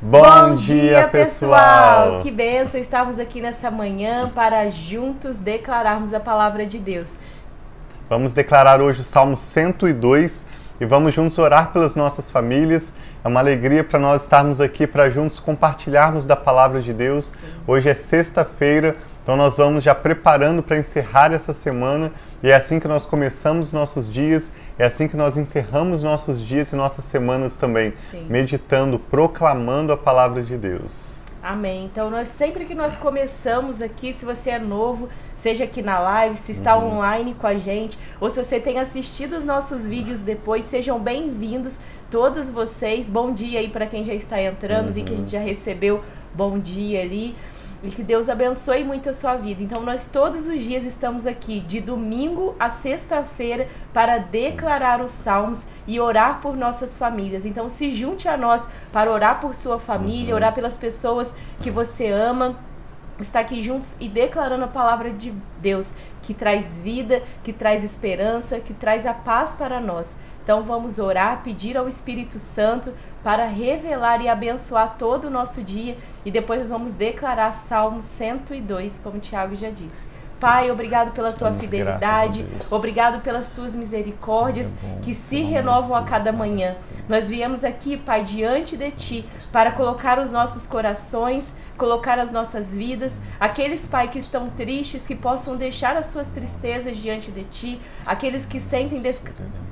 Bom, Bom dia, pessoal. pessoal! Que benção estarmos aqui nessa manhã para juntos declararmos a palavra de Deus. Vamos declarar hoje o Salmo 102 e vamos juntos orar pelas nossas famílias. É uma alegria para nós estarmos aqui para juntos compartilharmos da palavra de Deus. Sim. Hoje é sexta-feira, então nós vamos já preparando para encerrar essa semana e é assim que nós começamos nossos dias, é assim que nós encerramos nossos dias e nossas semanas também, Sim. meditando, proclamando a palavra de Deus. Amém. Então, nós sempre que nós começamos aqui, se você é novo, seja aqui na live, se está uhum. online com a gente, ou se você tem assistido os nossos vídeos depois, sejam bem-vindos todos vocês. Bom dia aí para quem já está entrando, uhum. vi que a gente já recebeu bom dia ali. E que Deus abençoe muito a sua vida. Então, nós todos os dias estamos aqui, de domingo a sexta-feira, para declarar os salmos e orar por nossas famílias. Então, se junte a nós para orar por sua família, uhum. orar pelas pessoas que você ama estar aqui juntos e declarando a palavra de Deus, que traz vida, que traz esperança, que traz a paz para nós. Então vamos orar, pedir ao Espírito Santo para revelar e abençoar todo o nosso dia e depois nós vamos declarar Salmo 102, como o Tiago já disse. Sim. Pai, obrigado pela tua fidelidade, obrigado pelas tuas misericórdias é bom, que se renovam a cada manhã. Nós viemos aqui, Pai, diante de ti para colocar os nossos corações, colocar as nossas vidas, aqueles, Pai, que estão tristes, que possam deixar as suas tristezas diante de ti, aqueles que sentem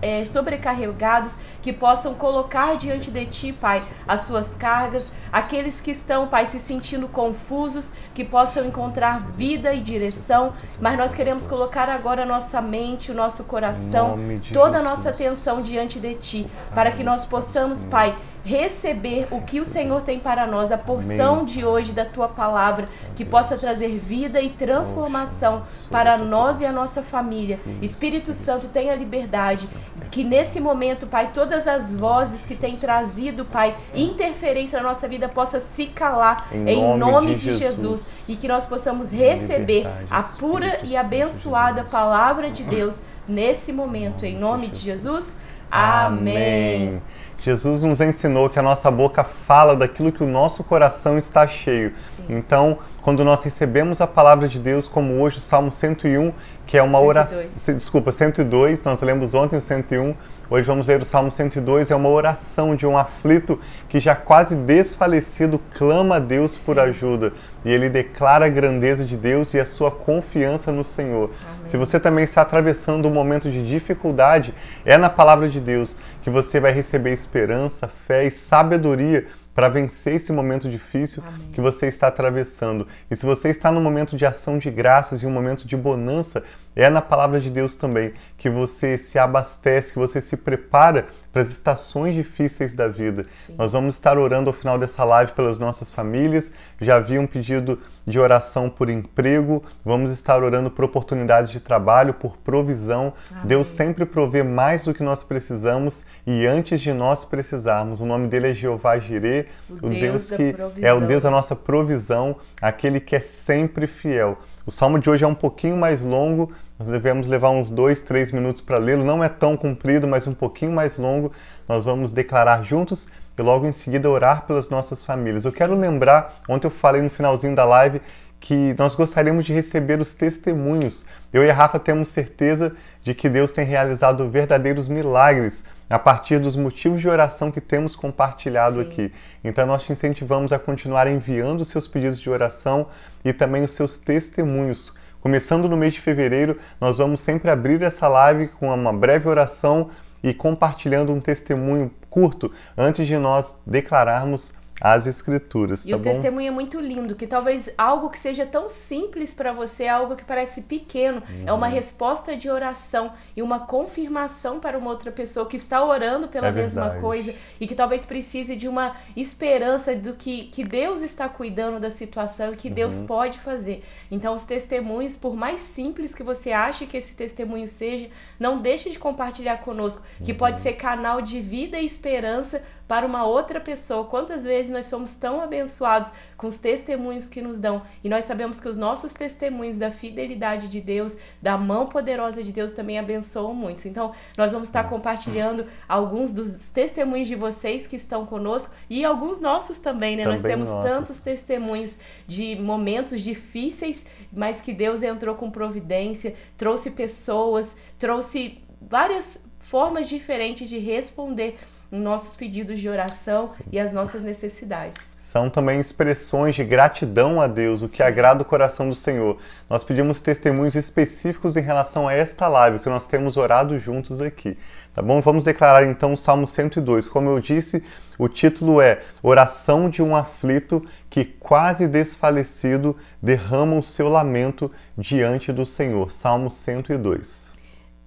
é, sobrecarregados, que possam colocar diante de ti, Pai, as suas cargas, aqueles que estão, Pai, se sentindo confusos, que possam encontrar vida e direção, mas nós queremos colocar agora a nossa mente, o nosso coração, toda a nossa atenção diante de ti, para que nós possamos, Pai, receber o que o Senhor tem para nós, a porção de hoje da tua palavra, que possa trazer vida e transformação para nós e a nossa família. Espírito Santo, tenha liberdade, que nesse momento, Pai, todas as vozes que têm trazido, Pai, interferência na nossa vida possa se calar em nome, de, Jesus. e que nós possamos receber a pura e abençoada palavra de Deus nesse momento, em nome de Jesus. Amém. Jesus nos ensinou que a nossa boca fala daquilo que o nosso coração está cheio. Sim. Então, quando nós recebemos a palavra de Deus, como hoje o Salmo 101, que é uma 102. oração, desculpa, 102, nós lemos ontem o 101, Hoje vamos ler o Salmo 102, é uma oração de um aflito que já quase desfalecido clama a Deus por ajuda. E ele declara a grandeza de Deus e a sua confiança no Senhor. Amém. Se você também está atravessando um momento de dificuldade, é na palavra de Deus que você vai receber esperança, fé e sabedoria para vencer esse momento difícil Amém. que você está atravessando. E se você está num momento de ação de graças e um momento de bonança, é na palavra de Deus também que você se abastece, que você se prepara para as estações difíceis da vida. Sim. Nós vamos estar orando ao final dessa live pelas nossas famílias. Já havia um pedido de oração por emprego, vamos estar orando por oportunidades de trabalho, por provisão. Amém. Deus sempre provê mais do que nós precisamos e antes de nós precisarmos. O nome dele é Jeová Jireh, o, o Deus, Deus que é o Deus da nossa provisão, aquele que é sempre fiel. O salmo de hoje é um pouquinho mais longo, nós devemos levar uns dois, três minutos para lê-lo. Não é tão comprido, mas um pouquinho mais longo. Nós vamos declarar juntos e logo em seguida orar pelas nossas famílias. Eu quero lembrar, ontem eu falei no finalzinho da live que nós gostaríamos de receber os testemunhos. Eu e a Rafa temos certeza de que Deus tem realizado verdadeiros milagres a partir dos motivos de oração que temos compartilhado Sim. aqui. Então nós te incentivamos a continuar enviando os seus pedidos de oração e também os seus testemunhos. Começando no mês de fevereiro, nós vamos sempre abrir essa live com uma breve oração e compartilhando um testemunho curto antes de nós declararmos as escrituras. E tá o bom? testemunho é muito lindo, que talvez algo que seja tão simples para você, algo que parece pequeno, uhum. é uma uhum. resposta de oração e uma confirmação para uma outra pessoa que está orando pela é mesma verdade. coisa e que talvez precise de uma esperança do que, que Deus está cuidando da situação e que uhum. Deus pode fazer. Então, os testemunhos, por mais simples que você ache que esse testemunho seja, não deixe de compartilhar conosco, que uhum. pode ser canal de vida e esperança para uma outra pessoa. Quantas vezes vezes nós somos tão abençoados com os testemunhos que nos dão e nós sabemos que os nossos testemunhos da fidelidade de Deus, da mão poderosa de Deus também abençoam muitos. Então, nós vamos estar compartilhando alguns dos testemunhos de vocês que estão conosco e alguns nossos também, né? Também nós temos nossos. tantos testemunhos de momentos difíceis, mas que Deus entrou com providência, trouxe pessoas, trouxe várias formas diferentes de responder nossos pedidos de oração Sim. e as nossas necessidades. São também expressões de gratidão a Deus, o que Sim. agrada o coração do Senhor. Nós pedimos testemunhos específicos em relação a esta live que nós temos orado juntos aqui. Tá bom? Vamos declarar então o Salmo 102. Como eu disse, o título é Oração de um aflito que quase desfalecido derrama o seu lamento diante do Senhor. Salmo 102.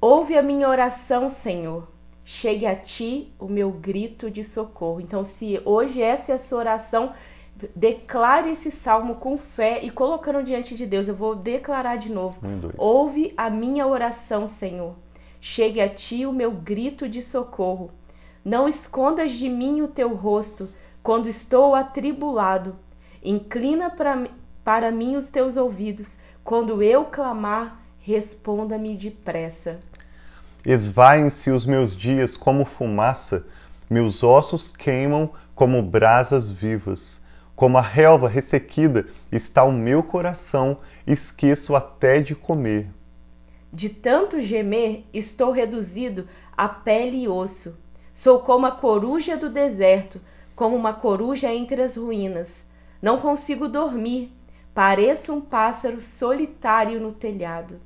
Ouve a minha oração, Senhor chegue a ti o meu grito de socorro. Então, se hoje essa é a sua oração, declare esse salmo com fé e colocando diante de Deus. Eu vou declarar de novo. Um, Ouve a minha oração, Senhor. Chegue a ti o meu grito de socorro. Não escondas de mim o teu rosto quando estou atribulado. Inclina para, para mim os teus ouvidos. Quando eu clamar, responda-me depressa. Esvaem-se os meus dias como fumaça, meus ossos queimam como brasas vivas. Como a relva ressequida está o meu coração, esqueço até de comer. De tanto gemer, estou reduzido a pele e osso. Sou como a coruja do deserto, como uma coruja entre as ruínas. Não consigo dormir, pareço um pássaro solitário no telhado.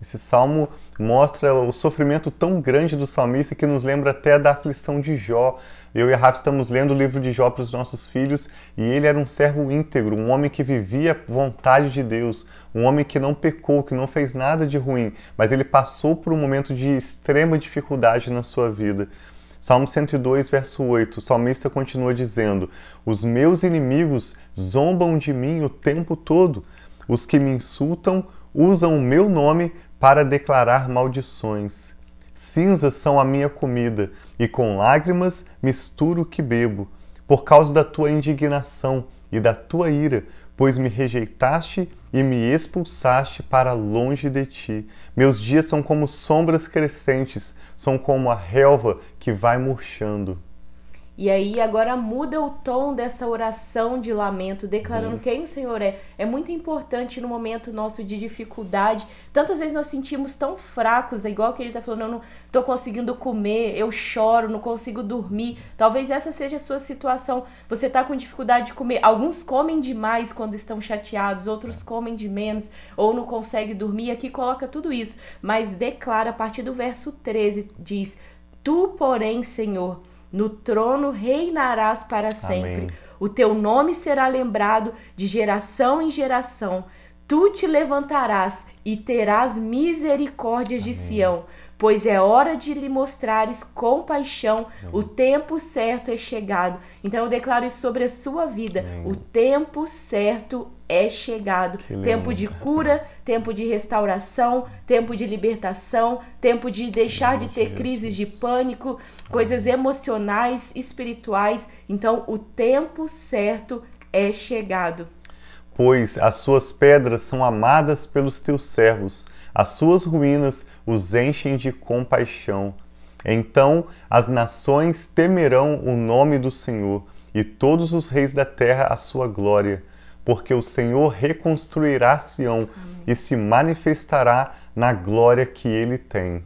Esse salmo mostra o sofrimento tão grande do salmista que nos lembra até da aflição de Jó. Eu e a Rafa estamos lendo o livro de Jó para os nossos filhos e ele era um servo íntegro, um homem que vivia a vontade de Deus, um homem que não pecou, que não fez nada de ruim, mas ele passou por um momento de extrema dificuldade na sua vida. Salmo 102, verso 8, o salmista continua dizendo: Os meus inimigos zombam de mim o tempo todo, os que me insultam usam o meu nome para declarar maldições. Cinzas são a minha comida, e com lágrimas misturo o que bebo, por causa da tua indignação e da tua ira, pois me rejeitaste e me expulsaste para longe de ti. Meus dias são como sombras crescentes, são como a relva que vai murchando. E aí agora muda o tom dessa oração de lamento, declarando quem o Senhor é. É muito importante no momento nosso de dificuldade. Tantas vezes nós sentimos tão fracos, é igual que ele está falando, eu não estou conseguindo comer, eu choro, não consigo dormir. Talvez essa seja a sua situação. Você está com dificuldade de comer. Alguns comem demais quando estão chateados, outros comem de menos, ou não conseguem dormir. Aqui coloca tudo isso, mas declara a partir do verso 13, diz: Tu, porém, Senhor, no trono reinarás para sempre. Amém. O teu nome será lembrado de geração em geração. Tu te levantarás e terás misericórdia de Sião, pois é hora de lhe mostrares compaixão. Amém. O tempo certo é chegado. Então eu declaro isso sobre a sua vida. O tempo certo é chegado. Tempo de cura, tempo de restauração, tempo de libertação, tempo de deixar de ter crises de pânico, coisas emocionais, espirituais. Então, o tempo certo é chegado. Pois as suas pedras são amadas pelos teus servos, as suas ruínas os enchem de compaixão. Então as nações temerão o nome do Senhor, e todos os reis da terra a sua glória porque o Senhor reconstruirá Sião Amém. e se manifestará na glória que ele tem.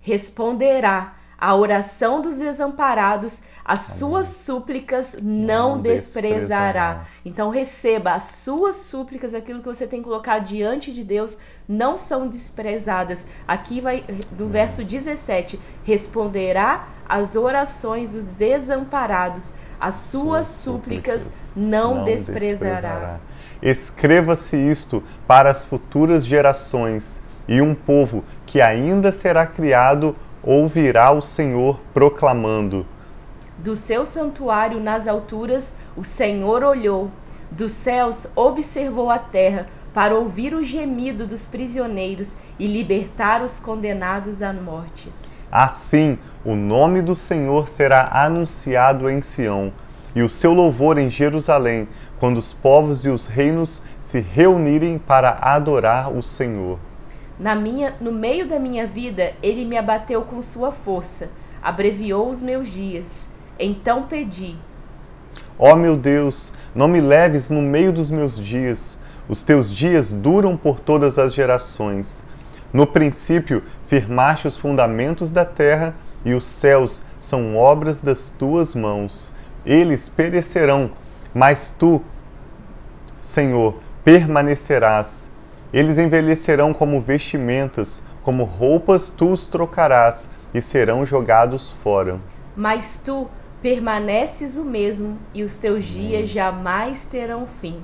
Responderá a oração dos desamparados, as suas súplicas não, não desprezará. desprezará. Então receba as suas súplicas, aquilo que você tem colocado diante de Deus, não são desprezadas. Aqui vai do verso 17, responderá as orações dos desamparados as suas súplicas não, não desprezará. desprezará. Escreva-se isto para as futuras gerações, e um povo que ainda será criado ouvirá o Senhor proclamando: Do seu santuário nas alturas o Senhor olhou, dos céus observou a terra para ouvir o gemido dos prisioneiros e libertar os condenados à morte. Assim, o nome do Senhor será anunciado em Sião, e o seu louvor em Jerusalém, quando os povos e os reinos se reunirem para adorar o Senhor. Na minha, no meio da minha vida, ele me abateu com sua força, abreviou os meus dias. Então pedi: Ó oh, meu Deus, não me leves no meio dos meus dias. Os teus dias duram por todas as gerações. No princípio, firmaste os fundamentos da terra, e os céus são obras das tuas mãos. Eles perecerão, mas tu, Senhor, permanecerás. Eles envelhecerão como vestimentas, como roupas tu os trocarás e serão jogados fora. Mas tu permaneces o mesmo e os teus dias jamais terão fim.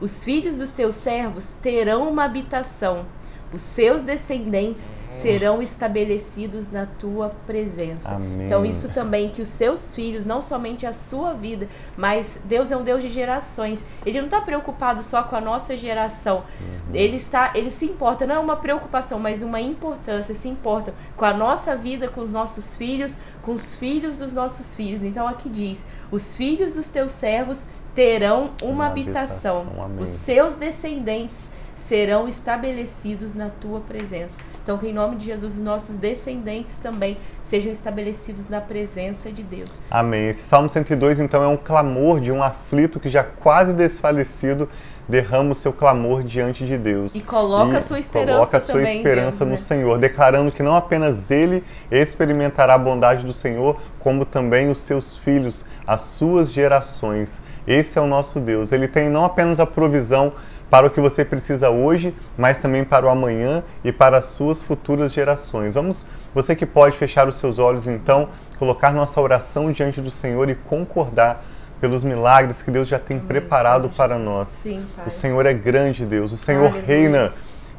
Os filhos dos teus servos terão uma habitação os seus descendentes serão estabelecidos na tua presença. Amém. Então, isso também, que os seus filhos, não somente a sua vida, mas Deus é um Deus de gerações. Ele não está preocupado só com a nossa geração. Uhum. Ele está, ele se importa, não é uma preocupação, mas uma importância, se importa com a nossa vida, com os nossos filhos, com os filhos dos nossos filhos. Então, aqui diz: os filhos dos teus servos terão uma, uma habitação, habitação. os seus descendentes serão estabelecidos na tua presença. Então, que em nome de Jesus, os nossos descendentes também sejam estabelecidos na presença de Deus. Amém. Esse Salmo 102, então, é um clamor de um aflito que já quase desfalecido derrama o seu clamor diante de Deus. E coloca e a sua esperança Coloca a sua esperança Deus, no né? Senhor, declarando que não apenas ele experimentará a bondade do Senhor, como também os seus filhos, as suas gerações. Esse é o nosso Deus. Ele tem não apenas a provisão para o que você precisa hoje, mas também para o amanhã e para as suas futuras gerações. Vamos, você que pode fechar os seus olhos então, colocar nossa oração diante do Senhor e concordar pelos milagres que Deus já tem Amém, preparado Senhor para Jesus. nós. Sim, o Senhor é grande, Deus. O Senhor Aleluia. reina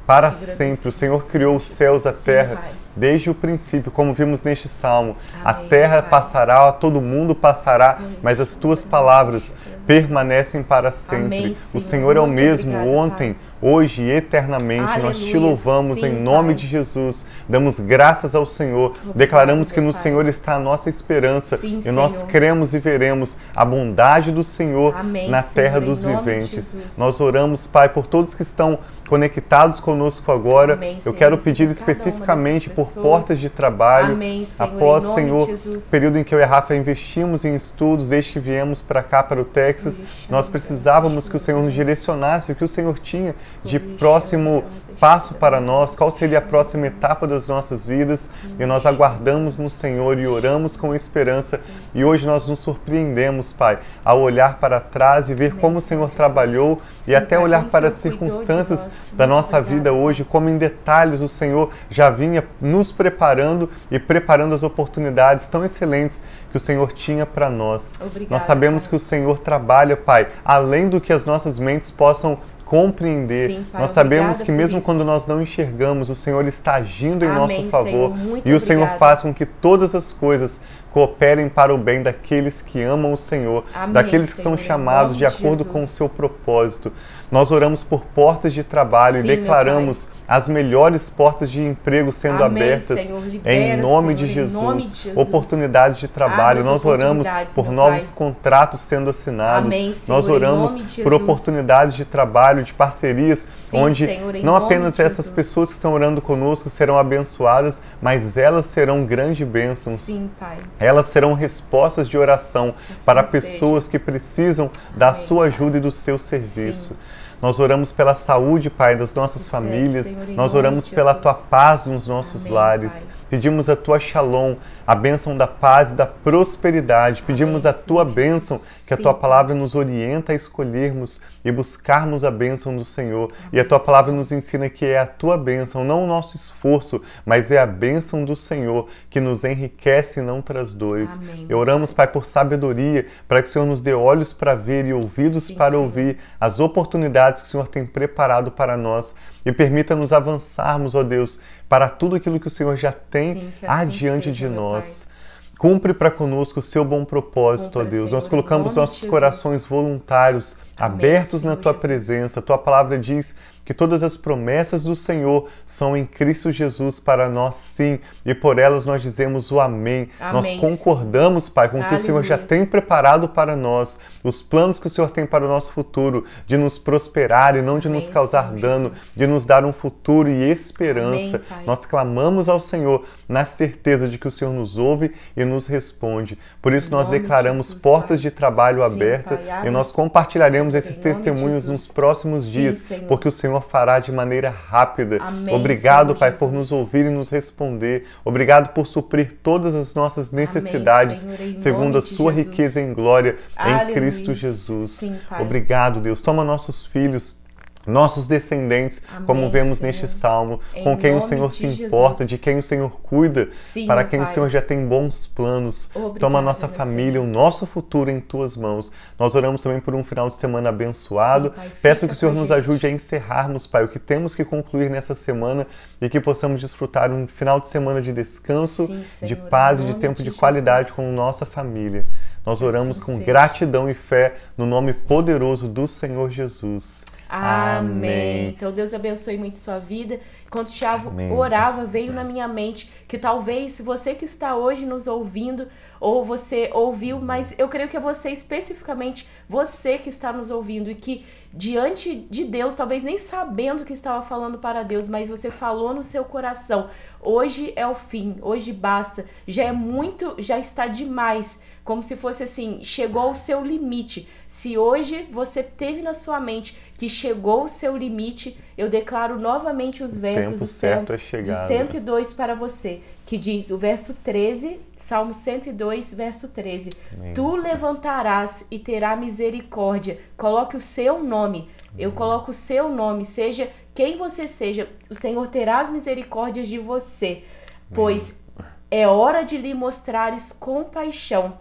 para sempre. O Senhor criou os céus, a terra. Sim, desde o princípio, como vimos neste salmo. Amém, a terra pai. passará, todo mundo passará, mas as tuas palavras permanecem para sempre. Amém, o Senhor é o mesmo obrigado, ontem, pai. hoje e eternamente. Aleluia, Nós te louvamos sim, em nome pai. de Jesus. Damos graças ao Senhor. Declaramos que no pai. Senhor está a nossa esperança sim, e nós cremos e veremos a bondade do Senhor Amém, na terra Senhor, dos viventes. Nós oramos, Pai, por todos que estão conectados conosco agora. Amém, Eu quero pedir especificamente por portas de trabalho. Amém, Senhor, Após, Senhor, período em que eu e a Rafa investimos em estudos, desde que viemos para cá, para o Texas, nós precisávamos que o Senhor nos direcionasse o que o Senhor tinha de próximo passo para nós, qual seria a próxima etapa das nossas vidas. E nós aguardamos no Senhor e oramos com esperança. E hoje nós nos surpreendemos, Pai, ao olhar para trás e ver como o Senhor trabalhou e até olhar para as circunstâncias da nossa vida hoje, como em detalhes o Senhor já vinha nos preparando e preparando as oportunidades tão excelentes que o Senhor tinha para nós. Nós sabemos pai. que o Senhor trabalha, Pai, além do que as nossas mentes possam compreender. Sim, pai, nós sabemos que mesmo quando nós não enxergamos, o Senhor está agindo em Amém, nosso favor Senhor, e o Senhor faz com que todas as coisas cooperem para o bem daqueles que amam o Senhor, Amém, daqueles que Senhor, são chamados de acordo Jesus. com o seu propósito. Nós oramos por portas de trabalho Sim, e declaramos as melhores portas de emprego sendo Amém, abertas Senhor, libera, em, nome Senhor, de em Jesus. nome de Jesus. Oportunidades de trabalho. Nós oramos por novos Pai. contratos sendo assinados. Amém, Senhor, Nós em oramos por oportunidades de trabalho, de parcerias, Sim, onde em não apenas essas pessoas que estão orando conosco serão abençoadas, mas elas serão grandes bênçãos. Sim, Pai. Elas serão respostas de oração Assim para seja. pessoas que precisam da Amém, sua Pai. ajuda e do seu serviço. Nós oramos pela saúde, Pai, das nossas Recebe, famílias. Senhor, Nós oramos pela Jesus. tua paz nos nossos Amém, lares. Pai. Pedimos a tua shalom, a bênção da paz e da prosperidade. Pedimos a tua Jesus. bênção, que a Sim, tua palavra nos orienta a escolhermos e buscarmos a bênção do Senhor. E a tua palavra nos ensina que é a tua bênção, não o nosso esforço, mas é a bênção do Senhor que nos enriquece e não traz dores. Amém, E oramos, Pai, por sabedoria, para que o Senhor nos dê olhos para ver e ouvidos Sim, para Senhor. ouvir as oportunidades que o Senhor tem preparado para nós e permita-nos avançarmos, ó Deus, para tudo aquilo que o Senhor já tem Sim, assim adiante seja, de nós. Cumpre para conosco o seu bom propósito, Cumpra, ó Deus. Senhor, Nós colocamos nossos corações voluntários abertos na tua Jesus. presença. Tua palavra diz que todas as promessas do Senhor são em Cristo Jesus para nós, sim, e por elas nós dizemos o amém. amém nós concordamos. Pai, com o que o Senhor já tem preparado para nós, os planos que o Senhor tem para o nosso futuro, de nos prosperar e não de amém, nos causar Senhor dano, Jesus. de nos dar um futuro e esperança. Amém, nós clamamos ao Senhor na certeza de que o Senhor nos ouve e nos responde. Por isso, nós declaramos de Jesus, portas pai. de trabalho abertas e nós compartilharemos esses testemunhos nos próximos dias, sim, porque o Senhor Senhor fará de maneira rápida. Amém, Obrigado, Senhor Pai, Jesus. por nos ouvir e nos responder. Obrigado por suprir todas as nossas necessidades, Amém, segundo a sua riqueza em glória Aleluia. em Cristo Jesus. Sim, Obrigado, Deus. Toma nossos filhos nossos descendentes, Amém, como vemos Senhor. neste salmo, em com quem o Senhor se importa, Jesus. de quem o Senhor cuida, Sim, para quem Pai. o Senhor já tem bons planos. Obrigada, Toma a nossa família, Senhor. o nosso futuro em tuas mãos. Nós oramos também por um final de semana abençoado. Sim, pai, Peço que o Senhor nos ajude a encerrarmos, Pai, o que temos que concluir nessa semana e que possamos desfrutar um final de semana de descanso, Sim, de paz e de tempo de, de qualidade com nossa família. Nós oramos assim com seja. gratidão e fé no nome poderoso do Senhor Jesus. Amém. Amém. Então Deus abençoe muito sua vida. Enquanto o Thiago Amém. orava, veio na minha mente que talvez se você que está hoje nos ouvindo, ou você ouviu, mas eu creio que é você especificamente, você que está nos ouvindo e que diante de Deus, talvez nem sabendo que estava falando para Deus, mas você falou no seu coração: hoje é o fim, hoje basta, já é muito, já está demais como se fosse assim, chegou ao seu limite. Se hoje você teve na sua mente que chegou ao seu limite, eu declaro novamente os versos do certo é de 102 para você, que diz o verso 13, Salmo 102, verso 13. Amém. Tu levantarás e terá misericórdia. Coloque o seu nome. Eu coloco o seu nome, seja quem você seja, o Senhor terá as misericórdias de você, pois é hora de lhe mostrares compaixão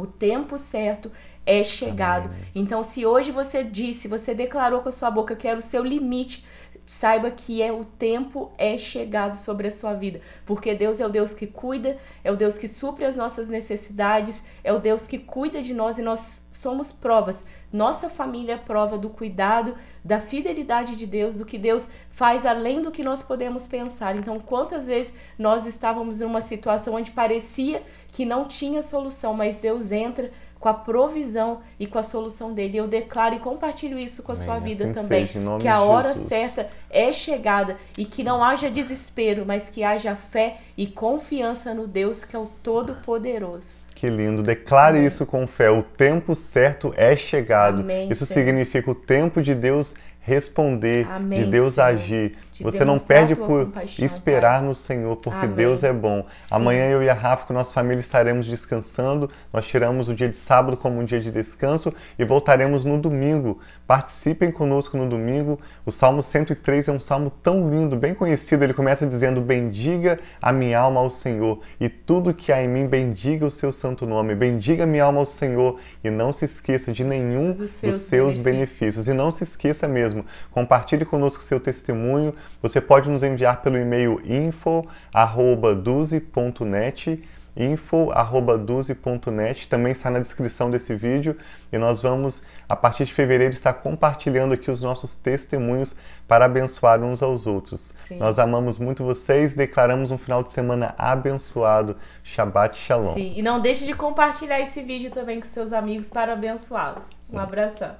o tempo certo é chegado. Amém. Então, se hoje você disse, você declarou com a sua boca que era o seu limite, saiba que é o tempo é chegado sobre a sua vida, porque Deus é o Deus que cuida, é o Deus que supre as nossas necessidades, é o Deus que cuida de nós e nós somos provas. Nossa família é prova do cuidado, da fidelidade de Deus, do que Deus faz além do que nós podemos pensar. Então, quantas vezes nós estávamos em uma situação onde parecia que não tinha solução, mas Deus entra com a provisão e com a solução dele. Eu declaro e compartilho isso com a Amém. sua vida assim também, seja, que a hora certa é chegada e que Sim. não haja desespero, mas que haja fé e confiança no Deus que é o todo-poderoso. Que lindo. Declare Amém. isso com fé. O tempo certo é chegado. Amém, isso Senhor. significa o tempo de Deus responder, Amém, de Deus Senhor. agir. De Você Deus não perde por esperar pai. no Senhor, porque Amém. Deus é bom. Sim. Amanhã eu e a Rafa, com nossa família, estaremos descansando. Nós tiramos o dia de sábado como um dia de descanso e voltaremos no domingo. Participem conosco no domingo. O Salmo 103 é um salmo tão lindo, bem conhecido. Ele começa dizendo: Bendiga a minha alma ao Senhor, e tudo que há em mim, bendiga o seu santo nome. Bendiga a minha alma ao Senhor, e não se esqueça de nenhum dos seus, dos seus benefícios. benefícios. E não se esqueça mesmo, compartilhe conosco seu testemunho você pode nos enviar pelo e-mail info@duze.net info@duze.net também está na descrição desse vídeo e nós vamos a partir de fevereiro estar compartilhando aqui os nossos testemunhos para abençoar uns aos outros. Sim. Nós amamos muito vocês, declaramos um final de semana abençoado. Shabbat Shalom. Sim, e não deixe de compartilhar esse vídeo também com seus amigos para abençoá-los. Um abração.